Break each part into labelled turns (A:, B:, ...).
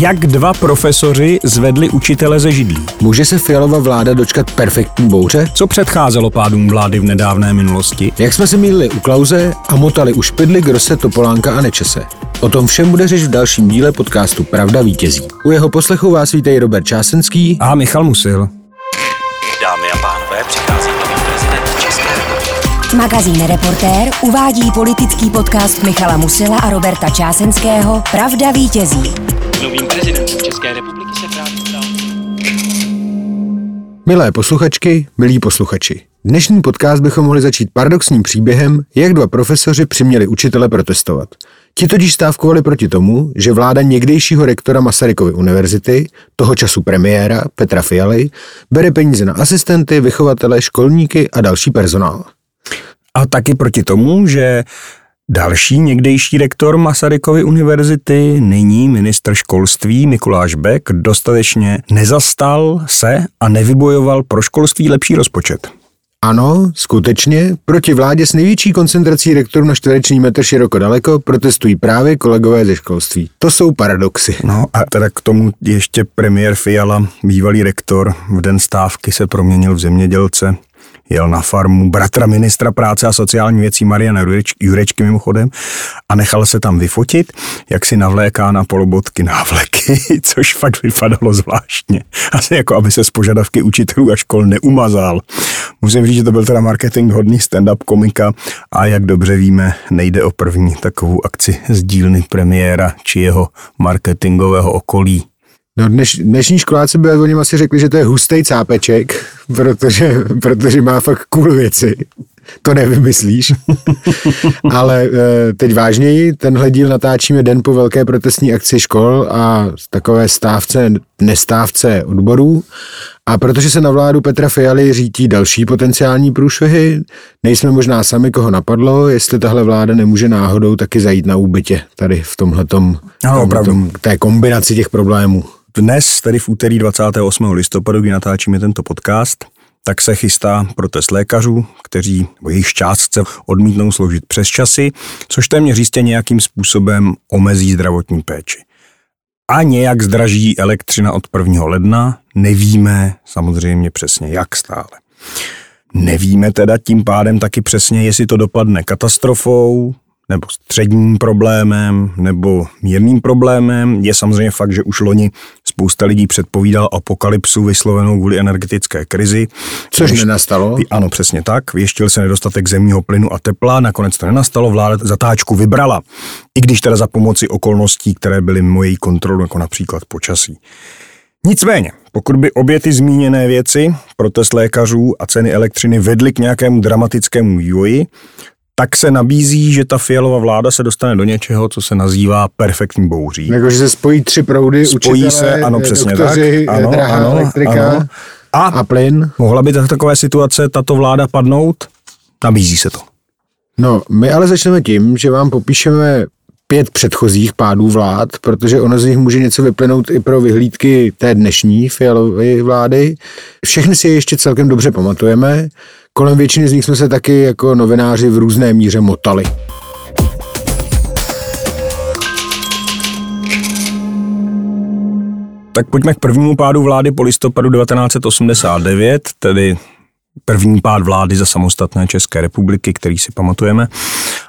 A: Jak dva profesoři zvedli učitele ze židlí?
B: Může se Fialova vláda dočkat perfektní bouře?
A: Co předcházelo pádům vlády v nedávné minulosti?
B: Jak jsme se mýlili u Klauze a motali u Špidly, Grose, Topolánka a Nečese? O tom všem bude řeč v dalším díle podcastu Pravda vítězí. U jeho poslechu vás vítají Robert Čásenský
A: a Michal Musil.
C: Dámy a pánové, přichází nový prezident České republiky.
D: Magazín Reportér uvádí politický podcast Michala Musila a Roberta Čásenského Pravda vítězí.
C: Novým prezidentem České republiky se právě stal.
B: Milé posluchačky, milí posluchači. Dnešní podcast bychom mohli začít paradoxním příběhem, jak dva profesoři přiměli učitele protestovat. Ti totiž stávkovali proti tomu, že vláda někdejšího rektora Masarykovy univerzity, toho času premiéra Petra Fialy, bere peníze na asistenty, vychovatele, školníky a další personál.
A: A taky proti tomu, že Další někdejší rektor Masarykovy univerzity, nyní ministr školství Mikuláš Beck, dostatečně nezastal se a nevybojoval pro školství lepší rozpočet.
B: Ano, skutečně, proti vládě s největší koncentrací rektorů na čtvereční metr široko daleko protestují právě kolegové ze školství. To jsou paradoxy.
A: No a teda k tomu ještě premiér Fiala, bývalý rektor, v den stávky se proměnil v zemědělce jel na farmu bratra ministra práce a sociální věcí Mariana Jurečky mimochodem a nechal se tam vyfotit, jak si navléká na polobotky návleky, což fakt vypadalo zvláštně. Asi jako aby se z požadavky učitelů a škol neumazal. Musím říct, že to byl teda marketing hodný stand-up komika a jak dobře víme, nejde o první takovou akci z dílny premiéra či jeho marketingového okolí.
B: No dneš, dnešní školáci by o něm asi řekli, že to je hustý cápeček, protože, protože má fakt cool věci. To nevymyslíš. Ale e, teď vážněji, tenhle díl natáčíme den po velké protestní akci škol a takové stávce, nestávce odborů. A protože se na vládu Petra Fialy řítí další potenciální průšvihy, nejsme možná sami, koho napadlo, jestli tahle vláda nemůže náhodou taky zajít na úbytě tady v tomhletom,
A: ano,
B: tomhletom té kombinaci těch problémů.
A: Dnes, tedy v úterý 28. listopadu, kdy natáčíme tento podcast, tak se chystá protest lékařů, kteří, nebo jejich část chce odmítnout sloužit přes časy, což téměř jistě nějakým způsobem omezí zdravotní péči. A nějak zdraží elektřina od 1. ledna, nevíme samozřejmě přesně jak stále. Nevíme teda tím pádem taky přesně, jestli to dopadne katastrofou, nebo středním problémem, nebo mírným problémem. Je samozřejmě fakt, že už loni spousta lidí předpovídal apokalypsu vyslovenou kvůli energetické krizi.
B: Což Věš, nenastalo.
A: Ano, přesně tak. Věštil se nedostatek zemního plynu a tepla, nakonec to nenastalo, vláda zatáčku vybrala. I když teda za pomoci okolností, které byly mimo její kontrolu, jako například počasí. Nicméně, pokud by obě ty zmíněné věci, protest lékařů a ceny elektřiny vedly k nějakému dramatickému vývoji, tak se nabízí, že ta fialová vláda se dostane do něčeho, co se nazývá perfektní bouří.
B: Jako, že se spojí tři proudy,
A: spojí
B: učitelé,
A: se, ano, přesně
B: doktoři,
A: tak. Ano,
B: drahá
A: ano,
B: elektrika
A: ano. A,
B: a plyn.
A: Mohla by takové situace tato vláda padnout? Nabízí se to.
B: No, my ale začneme tím, že vám popíšeme pět předchozích pádů vlád, protože ono z nich může něco vyplynout i pro vyhlídky té dnešní fialové vlády. Všechny si je ještě celkem dobře pamatujeme. Kolem většiny z nich jsme se taky jako novináři v různé míře motali.
A: Tak pojďme k prvnímu pádu vlády po listopadu 1989, tedy první pád vlády za samostatné České republiky, který si pamatujeme.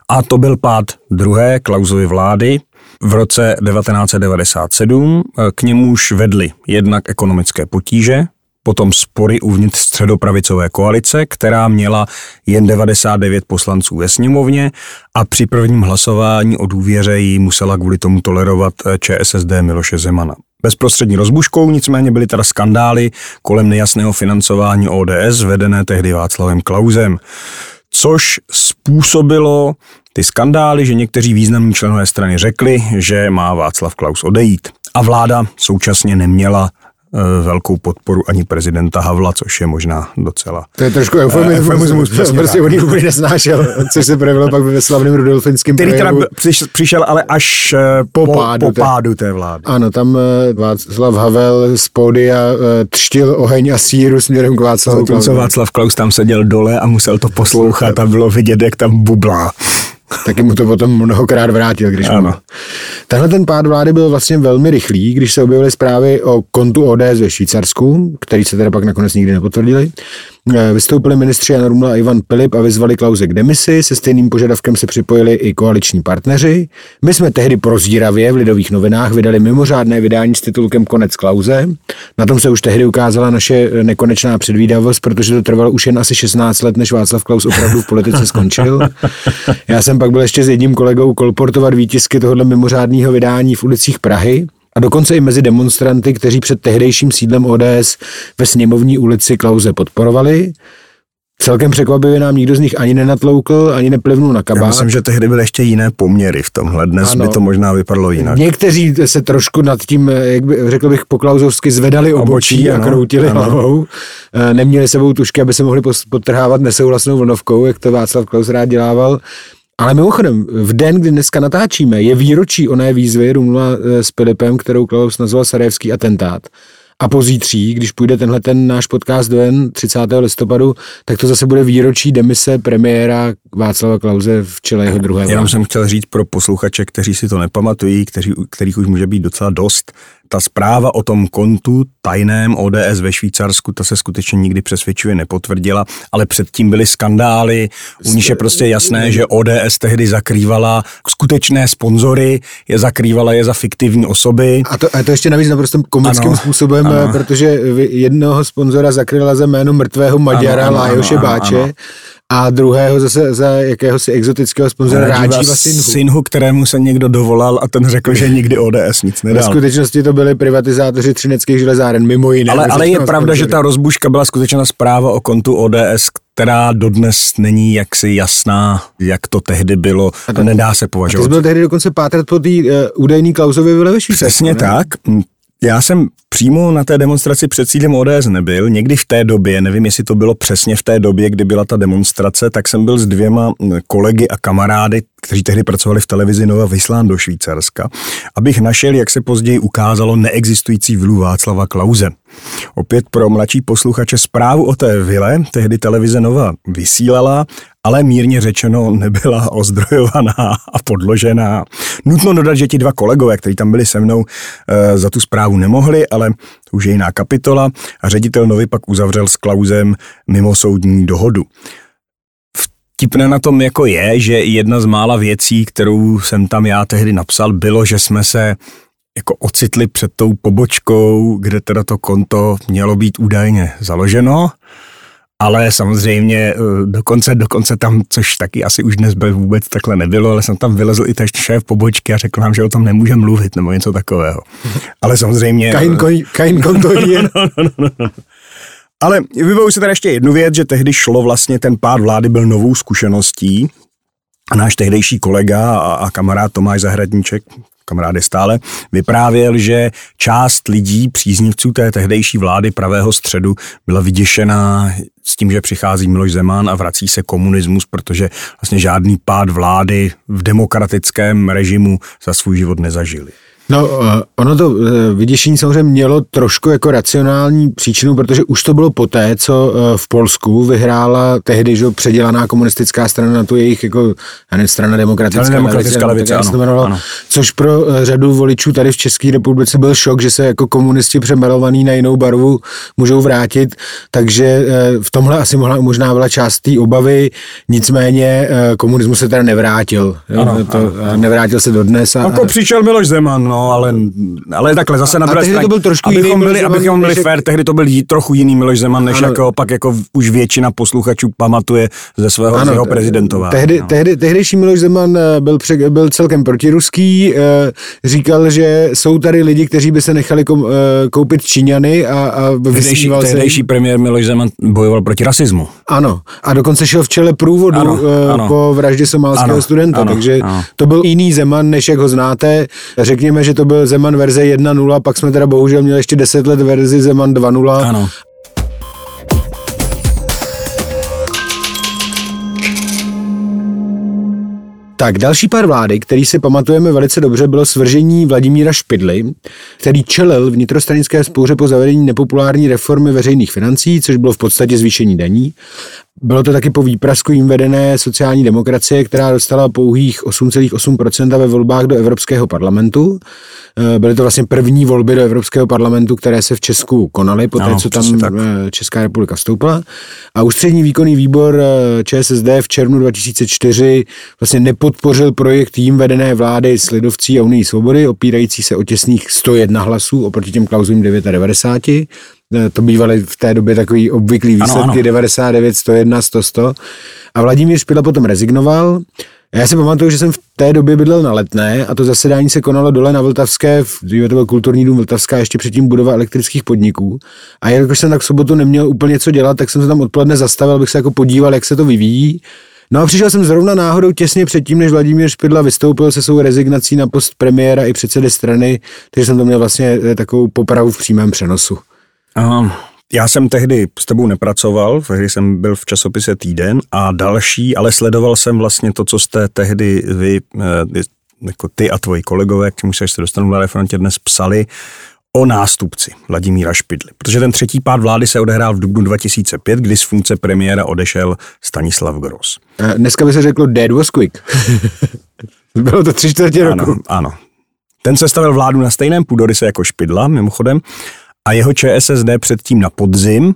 A: A to byl pád druhé Klausovy vlády v roce 1997. K němuž vedly jednak ekonomické potíže, potom spory uvnitř středopravicové koalice, která měla jen 99 poslanců ve sněmovně a při prvním hlasování o důvěře ji musela kvůli tomu tolerovat ČSSD Miloše Zemana. Bezprostřední rozbuškou nicméně byly teda skandály kolem nejasného financování ODS vedené tehdy Václavem Klausem, což způsobilo ty skandály, že někteří významní členové strany řekli, že má Václav Klaus odejít. A vláda současně neměla velkou podporu ani prezidenta Havla, což je možná docela...
B: To je trošku eufemismus, uh, prostě on ji úplně nesnášel, což se projevilo pak ve slavném Rudolfinském
A: Který teda přišel ale až eh, po, po, pádu, po pádu té vlády.
B: Ano, tam Václav Havel z pódia třtil oheň a síru směrem k Václavu
A: Klausu. Václav Klaus tam seděl dole a musel to poslouchat a bylo vidět, jak tam bublá.
B: Taky mu to potom mnohokrát vrátil, když ano. Tenhle ten pád vlády byl vlastně velmi rychlý, když se objevily zprávy o kontu ODS ve Švýcarsku, který se teda pak nakonec nikdy nepotvrdili. Eh, Vystoupili ministři Jan Rumla a Ivan Pilip a vyzvali Klauze k demisi. Se stejným požadavkem se připojili i koaliční partneři. My jsme tehdy prozíravě v Lidových novinách vydali mimořádné vydání s titulkem Konec Klauze. Na tom se už tehdy ukázala naše nekonečná předvídavost, protože to trvalo už jen asi 16 let, než Václav Klaus opravdu v politice skončil. Já jsem pak byl ještě s jedním kolegou kolportovat výtisky tohohle mimořádného vydání v ulicích Prahy. A dokonce i mezi demonstranty, kteří před tehdejším sídlem ODS ve sněmovní ulici Klauze podporovali. Celkem překvapivě nám nikdo z nich ani nenatloukl, ani neplivnul na kabát.
A: Já myslím, že tehdy byly ještě jiné poměry v tomhle. Dnes ano. by to možná vypadalo jinak.
B: Někteří se trošku nad tím, jak by, řekl bych, poklauzovsky zvedali obočí, obočí a ano, kroutili ano. hlavou. Eh, neměli sebou tušky, aby se mohli podtrhávat nesouhlasnou vlnovkou, jak to Václav Klaus rád dělával. Ale mimochodem, v den, kdy dneska natáčíme, je výročí oné výzvy Rumla eh, s Filipem, kterou Klaus nazval Sarajevský atentát. A pozítří, když půjde tenhle ten náš podcast ven 30. listopadu, tak to zase bude výročí demise premiéra Václava Klauze v čele jeho druhé
A: Jenom jsem chtěl říct pro posluchače, kteří si to nepamatují, kteří, kterých už může být docela dost, ta zpráva o tom kontu tajném ODS ve Švýcarsku, ta se skutečně nikdy přesvědčivě nepotvrdila, ale předtím byly skandály, u nich je prostě jasné, že ODS tehdy zakrývala skutečné sponzory, je zakrývala je za fiktivní osoby.
B: A to, a to ještě navíc naprosto komickým ano, způsobem, ano. protože jednoho sponzora zakryla za jméno mrtvého Maďara ano, ano, Lájoše ano, Báče. Ano a druhého zase za jakéhosi exotického sponzora Rádžíva
A: Sinhu. Sinhu, kterému se někdo dovolal a ten řekl, že nikdy ODS nic nedal.
B: V skutečnosti to byli privatizátoři třineckých železáren, mimo jiné.
A: Ale, ale je pravda, že ta rozbuška byla skutečná zpráva o kontu ODS, která dodnes není jaksi jasná, jak to tehdy bylo. To, nedá se považovat. A
B: ty byl tehdy dokonce pátrat po té uh, údajný Klausově vile
A: Přesně ne? tak. Já jsem přímo na té demonstraci před sídlem ODS nebyl. Někdy v té době, nevím, jestli to bylo přesně v té době, kdy byla ta demonstrace, tak jsem byl s dvěma kolegy a kamarády, kteří tehdy pracovali v televizi Nova Vyslán do Švýcarska, abych našel, jak se později ukázalo, neexistující vilu Václava Klauze. Opět pro mladší posluchače zprávu o té vile tehdy televize Nova vysílala, ale mírně řečeno nebyla ozdrojovaná a podložená. Nutno dodat, že ti dva kolegové, kteří tam byli se mnou, e, za tu zprávu nemohli, ale to už je jiná kapitola a ředitel Novy pak uzavřel s Klauzem mimosoudní dohodu. Vtipné na tom jako je, že jedna z mála věcí, kterou jsem tam já tehdy napsal, bylo, že jsme se jako ocitli před tou pobočkou, kde teda to konto mělo být údajně založeno, ale samozřejmě eh, dokonce, dokonce tam, což taky asi už dnes by vůbec takhle nebylo, ale jsem tam vylezl i ten šéf pobočky a řekl nám, že o tom nemůže mluvit nebo něco takového. Ale samozřejmě...
B: Kain, kain konto no, no, no, no.
A: Ale vybavuji si tady ještě jednu věc, že tehdy šlo vlastně, ten pád vlády byl novou zkušeností, a náš tehdejší kolega a, a kamarád Tomáš Zahradníček, kamarád je stále, vyprávěl, že část lidí, příznivců té tehdejší vlády pravého středu, byla vyděšená s tím, že přichází Miloš Zeman a vrací se komunismus, protože vlastně žádný pád vlády v demokratickém režimu za svůj život nezažili.
B: No, eh, ono to eh, vyděšení samozřejmě mělo trošku jako racionální příčinu, protože už to bylo poté, co eh, v Polsku vyhrála tehdy že předělaná komunistická strana na tu jejich jako, já nevím, strana demokratická,
A: demokratická levice, levice ano,
B: jmenovalo, ano. což pro řadu voličů tady v České republice byl šok, že se jako komunisti přemalovaný na jinou barvu můžou vrátit, takže v tomhle asi mohla, možná byla část té obavy, nicméně komunismus se teda nevrátil. Ano, to, ano. Nevrátil se dodnes.
A: A, jako přišel Miloš Zeman, no No, ale, ale takhle zase na druhé
B: straně. to byl trošku
A: abychom
B: jiný
A: byli, abychom byli fér, tehdy to byl trochu jiný Miloš Zeman, než ano. jako opak jako už většina posluchačů pamatuje ze svého ano, jeho prezidentová.
B: Tehdy,
A: no.
B: tehdy, tehdejší Miloš Zeman eh, byl, pře, byl celkem protiruský, eh, říkal, že jsou tady lidi, kteří by se nechali kom, eh, koupit Číňany a, a
A: tehdejší, tehdejší premiér Miloš Zeman bojoval proti rasismu.
B: Ano, a dokonce šel v čele průvodu ano, ano. po vraždě somálského ano, studenta, ano, takže ano. to byl jiný Zeman, než jak ho znáte. Řekněme, že to byl Zeman verze 1.0, pak jsme teda bohužel měli ještě 10 let verzi Zeman 2.0.
A: Ano.
B: Tak další pár vlády, který si pamatujeme velice dobře, bylo svržení Vladimíra Špidly, který čelil vnitrostranické spouře po zavedení nepopulární reformy veřejných financí, což bylo v podstatě zvýšení daní. Bylo to taky po výprasku jim vedené sociální demokracie, která dostala pouhých 8,8% ve volbách do Evropského parlamentu. Eh, byly to vlastně první volby do Evropského parlamentu, které se v Česku konaly, po té, co tam tak. Eh, Česká republika vstoupila. A ústřední výkonný výbor eh, ČSSD v červnu 2004 vlastně nepodpořil projekt jím vedené vlády s Lidovcí a Unii svobody, opírající se o těsných 101 hlasů oproti těm klauzulím 99. To bývaly v té době takový obvyklý výsledky ano, ano. 99, 101, 100, 100. A Vladimír Špidla potom rezignoval. Já si pamatuju, že jsem v té době bydlel na Letné a to zasedání se konalo dole na Vltavské, v to byl kulturní dům Vltavská, ještě předtím budova elektrických podniků. A jakož jsem tak v sobotu neměl úplně co dělat, tak jsem se tam odpoledne zastavil, abych se jako podíval, jak se to vyvíjí. No a přišel jsem zrovna náhodou těsně předtím, než Vladimír Špidla vystoupil se svou rezignací na post premiéra i předsedy strany, takže jsem to měl vlastně eh, takovou popravu v přímém přenosu.
A: Aha. Já jsem tehdy s tebou nepracoval, tehdy jsem byl v časopise Týden a další, ale sledoval jsem vlastně to, co jste tehdy vy, eh, jako ty a tvoji kolegové, k čemu se dostanu na frontě dnes psali, o nástupci Vladimíra Špidly. Protože ten třetí pád vlády se odehrál v dubnu 2005, kdy z funkce premiéra odešel Stanislav Gross.
B: Eh, dneska by se řeklo dead was quick. Bylo to tři čtvrtě roku.
A: Ano, ano. Ten sestavil vládu na stejném půdoryse jako Špidla, mimochodem, a jeho ČSSD předtím na podzim,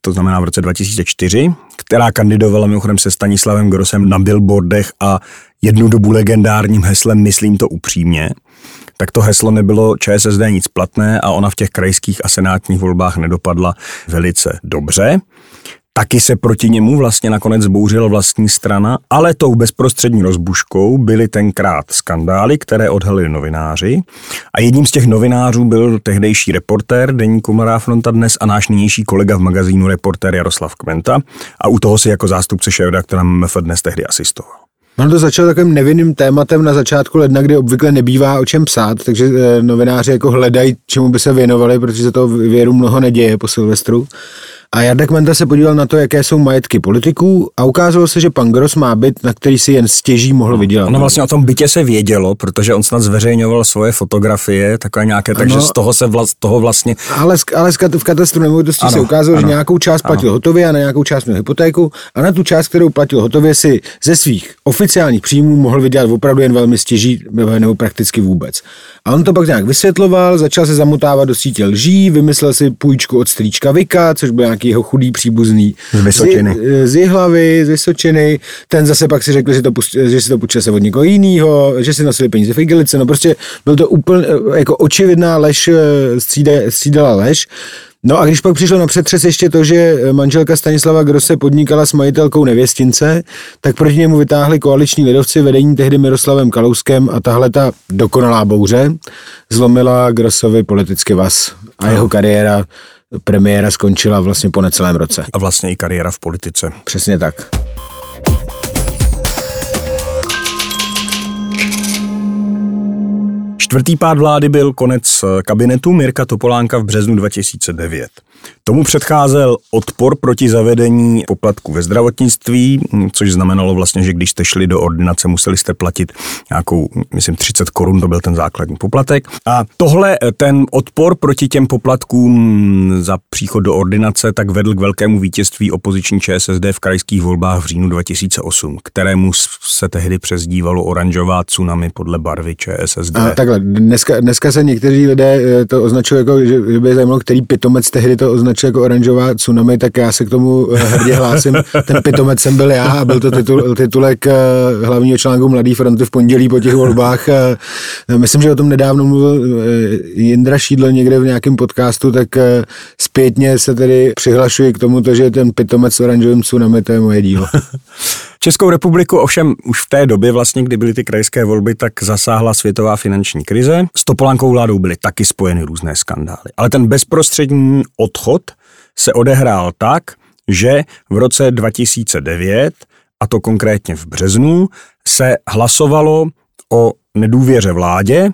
A: to znamená v roce 2004, která kandidovala mimochodem se Stanislavem Grosem na billboardech a jednu dobu legendárním heslem Myslím to upřímně, tak to heslo nebylo ČSSD nic platné a ona v těch krajských a senátních volbách nedopadla velice dobře. Taky se proti němu vlastně nakonec zbouřila vlastní strana, ale tou bezprostřední rozbuškou byly tenkrát skandály, které odhalili novináři. A jedním z těch novinářů byl tehdejší reportér deníku Mladá fronta dnes a náš nynější kolega v magazínu Reportér Jaroslav Kmenta. A u toho si jako zástupce šéf-redaktora MF dnes tehdy asistoval.
B: On to začal takovým nevinným tématem na začátku ledna, kdy obvykle nebývá o čem psát, takže eh, novináři jako hledají, čemu by se věnovali, protože se to věru mnoho neděje po Silvestru. A Jardek Menta se podíval na to, jaké jsou majetky politiků a ukázalo se, že pan Gross má byt, na který si jen stěží mohl vydělat.
A: No vlastně o tom bytě se vědělo, protože on snad zveřejňoval svoje fotografie, takové nějaké, ano, takže z toho se vla, toho vlastně...
B: Ale, ale v katastru nemovitostí se ukázalo, ano, že nějakou část platil ano. hotově a na nějakou část měl hypotéku a na tu část, kterou platil hotově, si ze svých oficiálních příjmů mohl vydělat opravdu jen velmi stěží nebo prakticky vůbec. A on to pak nějak vysvětloval, začal se zamotávat do sítě lží, vymyslel si půjčku od strýčka Vika, což byl nějaký jeho chudý příbuzný.
A: Z Vysočiny.
B: Z, z Jihlavy, z Vysočiny. Ten zase pak si řekl, že, to pust, že si to půjčil se od někoho jiného, že si nosili peníze v igelice. No prostě byl to úplně jako očividná lež, eh, střídala lež. No a když pak přišlo na přetřes ještě to, že manželka Stanislava Grosse podnikala s majitelkou nevěstince, tak proti němu vytáhli koaliční lidovci vedení tehdy Miroslavem Kalouskem a tahle ta dokonalá bouře zlomila Grossovi politicky vás a jeho kariéra premiéra skončila vlastně po necelém roce.
A: A vlastně i kariéra v politice.
B: Přesně tak.
A: Čtvrtý pád vlády byl konec kabinetu Mirka Topolánka v březnu 2009. Tomu předcházel odpor proti zavedení poplatku ve zdravotnictví, což znamenalo vlastně, že když jste šli do ordinace, museli jste platit nějakou, myslím, 30 korun, to byl ten základní poplatek. A tohle, ten odpor proti těm poplatkům za příchod do ordinace, tak vedl k velkému vítězství opoziční ČSSD v krajských volbách v říjnu 2008, kterému se tehdy přezdívalo oranžová tsunami podle barvy ČSSD.
B: A takhle, dneska, dneska se někteří lidé eh, to označují jako, že by zajímalo, který pitomec tehdy to označil jako oranžová tsunami, tak já se k tomu eh, hrdě hlásím. Ten pitomec jsem byl já a byl to titul, titulek eh, hlavního článku Mladý fronty v pondělí po těch volbách. Eh, myslím, že o tom nedávno mluvil Jindra Šídlo někde v nějakém podcastu, tak zpětně se tedy přihlašuji k tomu, že ten pitomec s oranžovým tsunami, to je moje dílo.
A: Českou republiku ovšem už v té době, vlastně, kdy byly ty krajské volby, tak zasáhla světová finanční krize. S Topolankou vládou byly taky spojeny různé skandály. Ale ten bezprostřední odchod se odehrál tak, že v roce 2009, a to konkrétně v březnu, se hlasovalo o nedůvěře vládě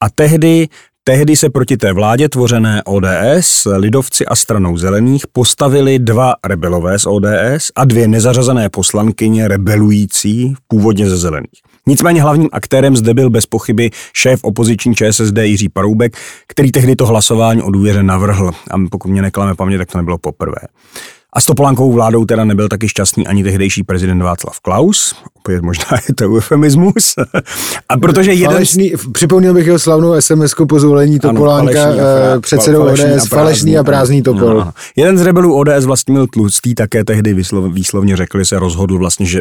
A: a tehdy Tehdy se proti té vládě tvořené ODS, lidovci a stranou zelených postavili dva rebelové z ODS a dvě nezařazené poslankyně rebelující původně ze zelených. Nicméně hlavním aktérem zde byl bez pochyby šéf opoziční ČSSD Jiří Paroubek, který tehdy to hlasování o důvěře navrhl. A pokud mě neklame paměť, tak to nebylo poprvé. A s Topolánkovou vládou teda nebyl taky šťastný ani tehdejší prezident Václav Klaus, opět možná je to eufemismus. a protože jeden...
B: Falešný, připomněl bych jeho slavnou sms po zvolení Topolánka
A: falešný a
B: eh,
A: frá-
B: předsedou
A: falešný a
B: ODS, falešný a prázdný Topol.
A: No, ano. Jeden z rebelů ODS Vlastimil Tlustý také tehdy výslovně řekl, že se rozhodl vlastně, že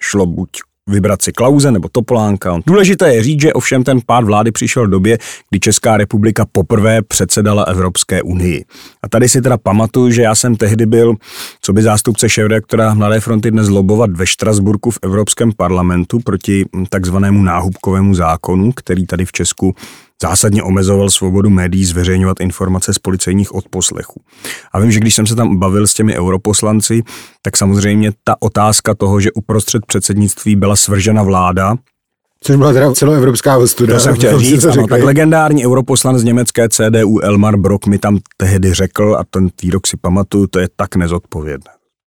A: šlo buď vybrat si Klauze nebo Topolánka. Důležité je říct, že ovšem ten pád vlády přišel v době, kdy Česká republika poprvé předsedala Evropské unii. A tady si teda pamatuju, že já jsem tehdy byl, co by zástupce šéfredaktora Mladé fronty dnes lobovat ve Štrasburku v Evropském parlamentu proti takzvanému náhubkovému zákonu, který tady v Česku zásadně omezoval svobodu médií zveřejňovat informace z policejních odposlechů. A vím, že když jsem se tam bavil s těmi europoslanci, tak samozřejmě ta otázka toho, že uprostřed předsednictví byla svržena vláda,
B: Což byla teda celoevropská ostuda.
A: to jsem chtěl říct, ano, tak legendární europoslanec německé CDU Elmar Brock mi tam tehdy řekl, a ten výrok si pamatuju, to je tak nezodpovědné.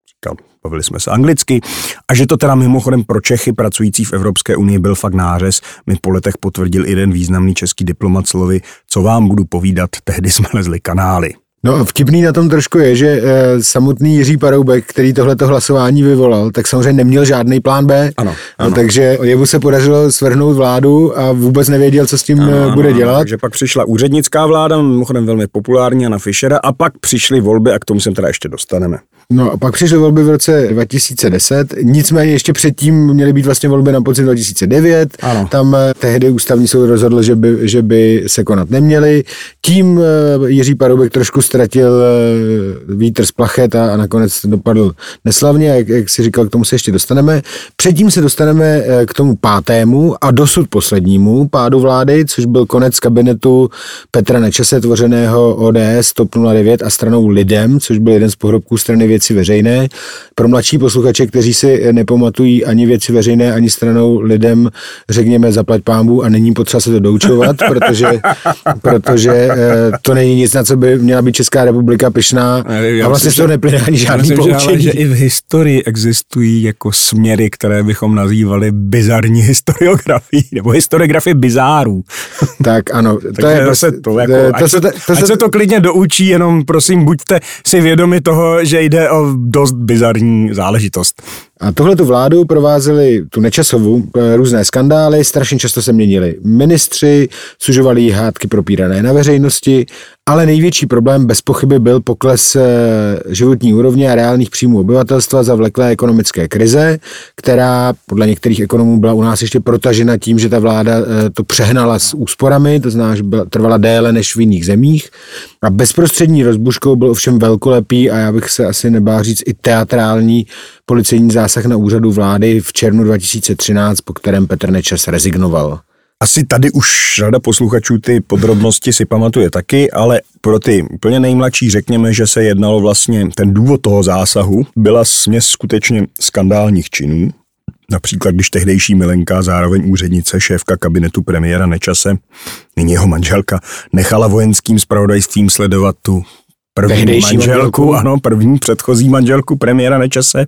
A: Říkal, bavili jsme se anglicky, a že to teda mimochodem pro Čechy pracující v Evropské unii byl fakt nářez, mi po letech potvrdil i jeden významný český diplomat slovy, co vám budu povídat, tehdy jsme lezli kanály.
B: No vtipný na tom trošku je, že e, samotný Jiří Paroubek, který tohleto hlasování vyvolal, tak samozřejmě neměl žádný plán B.
A: Ano,
B: No,
A: ano.
B: takže jemu se podařilo svrhnout vládu a vůbec nevěděl, co s tím ano, bude
A: Ano,
B: dělat.
A: Takže pak přišla úřednická vláda, mimochodem velmi populární, Jana Fischera, a pak přišly volby a k tomu se teda ještě dostaneme.
B: No a pak přišly volby v roce 2010, nicméně ještě předtím měly být vlastně volby na podzim 2009.
A: Ano.
B: Tam eh, tehdy ústavní soud rozhodl, že by, že by se konat neměly. Tím eh, Jiří Paroubek trošku ztratil eh, vítr z plachet a, a nakonec dopadl neslavně, jak, jak si říkal, k tomu se ještě dostaneme. Předtím se dostaneme k tomu pátému a dosud poslednímu pádu vlády, což byl konec kabinetu Petra Nečese, tvořeného ODS, TOP 09 a stranou Lidem, což byl jeden z pohrobků strany věci veřejné. Pro mladší posluchače, kteří si nepamatují ani věci veřejné, ani stranou Lidem, řekněme zaplať pámbu a není potřeba se to doučovat, protože, protože eh, to není nic, na co by měla být Česká republika pyšná a vlastně z toho neplyne ani žádný
A: Myslím, že, ale,
B: poučení.
A: že i v historii existují jako směry, které bychom nazývali bizarní historiografii, nebo historiografie bizárů.
B: Tak ano, to
A: Takže
B: je
A: zase to, jako,
B: to,
A: ať,
B: to,
A: se,
B: to, to,
A: ať
B: se,
A: se to klidně doučí, jenom prosím buďte si vědomi toho, že jde o dost bizarní záležitost.
B: A tohle tu vládu provázely tu nečasovu eh, různé skandály, strašně často se měnili ministři, sužovali hádky propírané na veřejnosti, ale největší problém bez pochyby byl pokles eh, životní úrovně a reálných příjmů obyvatelstva za vleklé ekonomické krize, která podle některých ekonomů byla u nás ještě protažena tím, že ta vláda eh, to přehnala s úsporami, to znamená, že trvala déle než v jiných zemích. A bezprostřední rozbuškou byl ovšem velkolepý a já bych se asi nebál říct i teatrální policejní zásah na úřadu vlády v červnu 2013, po kterém Petr Nečas rezignoval.
A: Asi tady už řada posluchačů ty podrobnosti si pamatuje taky, ale pro ty úplně nejmladší řekněme, že se jednalo vlastně, ten důvod toho zásahu byla směs skutečně skandálních činů. Například, když tehdejší Milenka, zároveň úřednice, šéfka kabinetu premiéra Nečase, nyní jeho manželka, nechala vojenským spravodajstvím sledovat tu první
B: Tehdejší
A: manželku,
B: manželku.
A: ano, první předchozí manželku premiéra Nečase,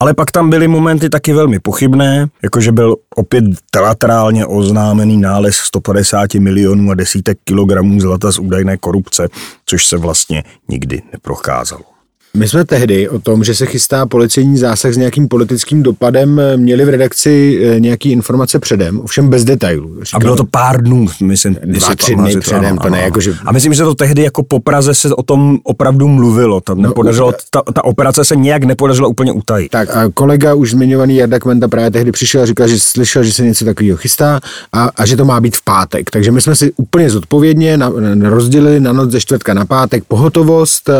A: ale pak tam byly momenty taky velmi pochybné, jakože byl opět teatrálně oznámený nález 150 milionů a desítek kilogramů zlata z údajné korupce, což se vlastně nikdy neprocházelo.
B: My jsme tehdy o tom, že se chystá policejní zásah s nějakým politickým dopadem, eh, měli v redakci eh, nějaký informace předem, ovšem bez detailů.
A: A bylo to pár dnů, myslím.
B: Dva, tři dny předem, to ne, jako že-
A: A myslím, že to tehdy jako po Praze se o tom opravdu mluvilo. Tam
B: No,
A: nepodařilo, ta, ta operace se nějak nepodařilo úplně utajit.
B: Tak a kolega už zmiňovaný Jarda Kmenta právě tehdy přišel a říkal, že slyšel, že se něco takového chystá a, a že to má být v pátek. Takže my jsme si úplně zodpovědně na, na, rozdělili na noc ze čtvrtka na pátek pohotovost.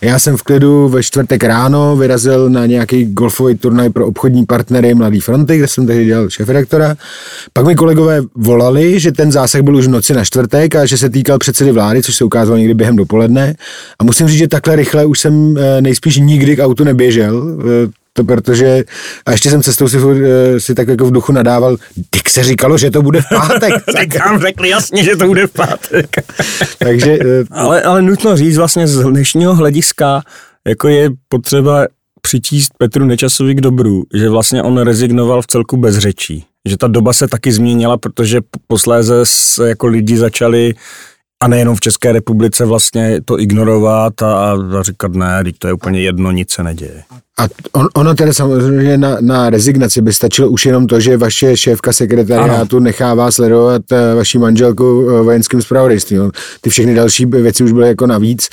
B: Já jsem v klidu ve čtvrtek ráno vyrazil na nějaký golfový turnaj pro obchodní partnery Mladý fronty, kde jsem tehdy dělal šéfredaktora. Pak mi kolegové volali, že ten zásah byl už v noci na čtvrtek a že se týkal předsedy vlády, což se ukázalo někdy během dopoledne. A musím říct, že takhle rychle už jsem eh, nejspíš nikdy k autu neběžel. eh, to protože, a ještě jsem cestou si, eh, si tak jako v duchu nadával, tak se říkalo, že to bude v pátek.
A: Tak nám řekli jasně, že to bude v pátek.
B: Takže
A: ale, ale nutno říct vlastně z dnešního hlediska, jako je potřeba přičíst Petru Nečasovi k dobru, že vlastně on rezignoval v celku bez řečí. Že ta doba se taky změnila, protože posléze se jako lidi začali A nejenom v České republice vlastně to ignorovat a, a říkat ne, teď to je úplně jedno, nic se neděje.
B: A on, ono teda samozřejmě na, na rezignaci by stačilo už jenom to, že vaše šéfka sekretariátu ano. nechává sledovat uh, vaši manželku uh, vojenským zpravodajstvím. Ty všechny další věci už byly jako navíc.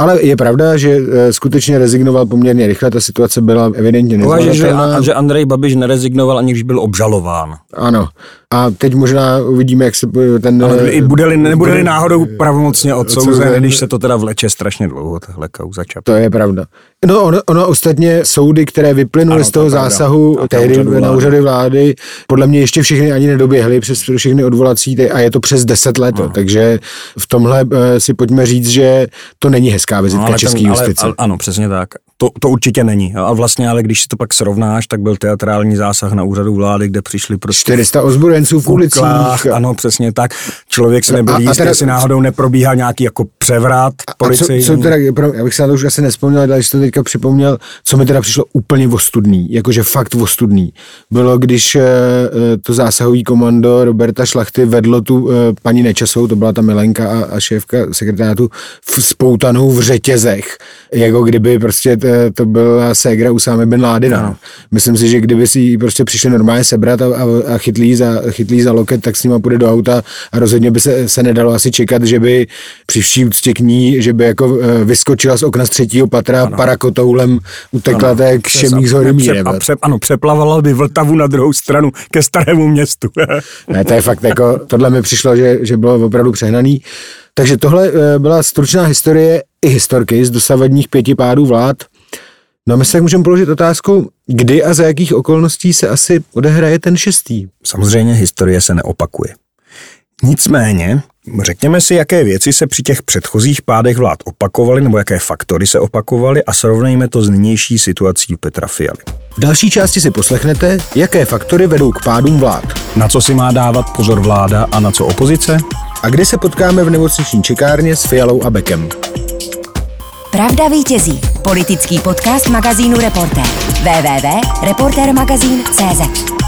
B: Ale je pravda, že uh, skutečně rezignoval poměrně rychle, ta situace byla evidentně
A: nezvládatelná. Že, že Andrej Babiš nerezignoval, aniž byl obžalován.
B: Ano. A teď možná uvidíme, jak se ten...
A: Ale i bude-li, nebude-li náhodou pravomocně odsouzen, když se to teda vleče strašně dlouho, tahle kauza čap.
B: To je pravda. No ono, ono ostatně soudy, které vyplynuly ano, z toho zásahu tehdy na úřady vlády, podle mě ještě všechny ani nedoběhly přes všechny odvolací a je to přes 10 let, ano. takže v tomhle eh, si pojďme říct, že to není hezká vizitka no, české justice.
A: Ale, ano, přesně tak. To, to určitě není. A vlastně, ale když si to pak srovnáš, tak byl teatrální zásah na úřadu vlády, kde přišli prostě
B: 400 ozbrojenců v ulicích.
A: Ano, přesně tak. Člověk se nebyl jistý, jestli náhodou neprobíhá nějaký jako převrat policii.
B: Co, co teda, já bych se na to už asi nespomněl, ale když to teďka připomněl, co mi teda přišlo úplně ostudný, jakože fakt ostudný, bylo, když eh, eh, to zásahový komando Roberta Šlachty vedlo tu eh, paní Nečasovou, to byla ta Milenka a, a šéfka sekretátu, v spoutanou v řetězech, jako kdyby prostě to, to byla ségra Usámy bin Ládina. No. Myslím si, že kdyby si ji prostě přišli normálně sebrat a, a, a chytlí, za, chytlí za loket, tak s ním půjde do auta a rozhodně by se, se nedalo asi čekat, že by při vší úctě k ní, že by jako vyskočila z okna z třetího patra ano. parakotoulem utekla ano, tak šemík z hory míry.
A: A pře, ano, přeplavala by Vltavu na druhou stranu ke starému městu.
B: ne, to je fakt jako, tohle mi přišlo, že, že bylo opravdu přehnaný. Takže tohle eh, byla stručná historie i historky z dosavadních pěti pádů vlád. No a my se můžeme položit otázku, kdy a za jakých okolností se asi odehraje ten šestý.
A: Samozřejmě historie se neopakuje. Nicméně, řekněme si, jaké věci se při těch předchozích pádech vlád opakovaly, nebo jaké faktory se opakovaly a srovnejme to s nynější situací Petra Fialy.
B: V další části si poslechnete, jaké faktory vedou k pádům vlád.
A: Na co si má dávat pozor vláda a na co opozice?
B: A kdy se potkáme v nemocniční čekárně s Fialou a Bekem.
D: Pravda vítězí. Politický podcast magazínu Reportér. www.reportermagazín.cz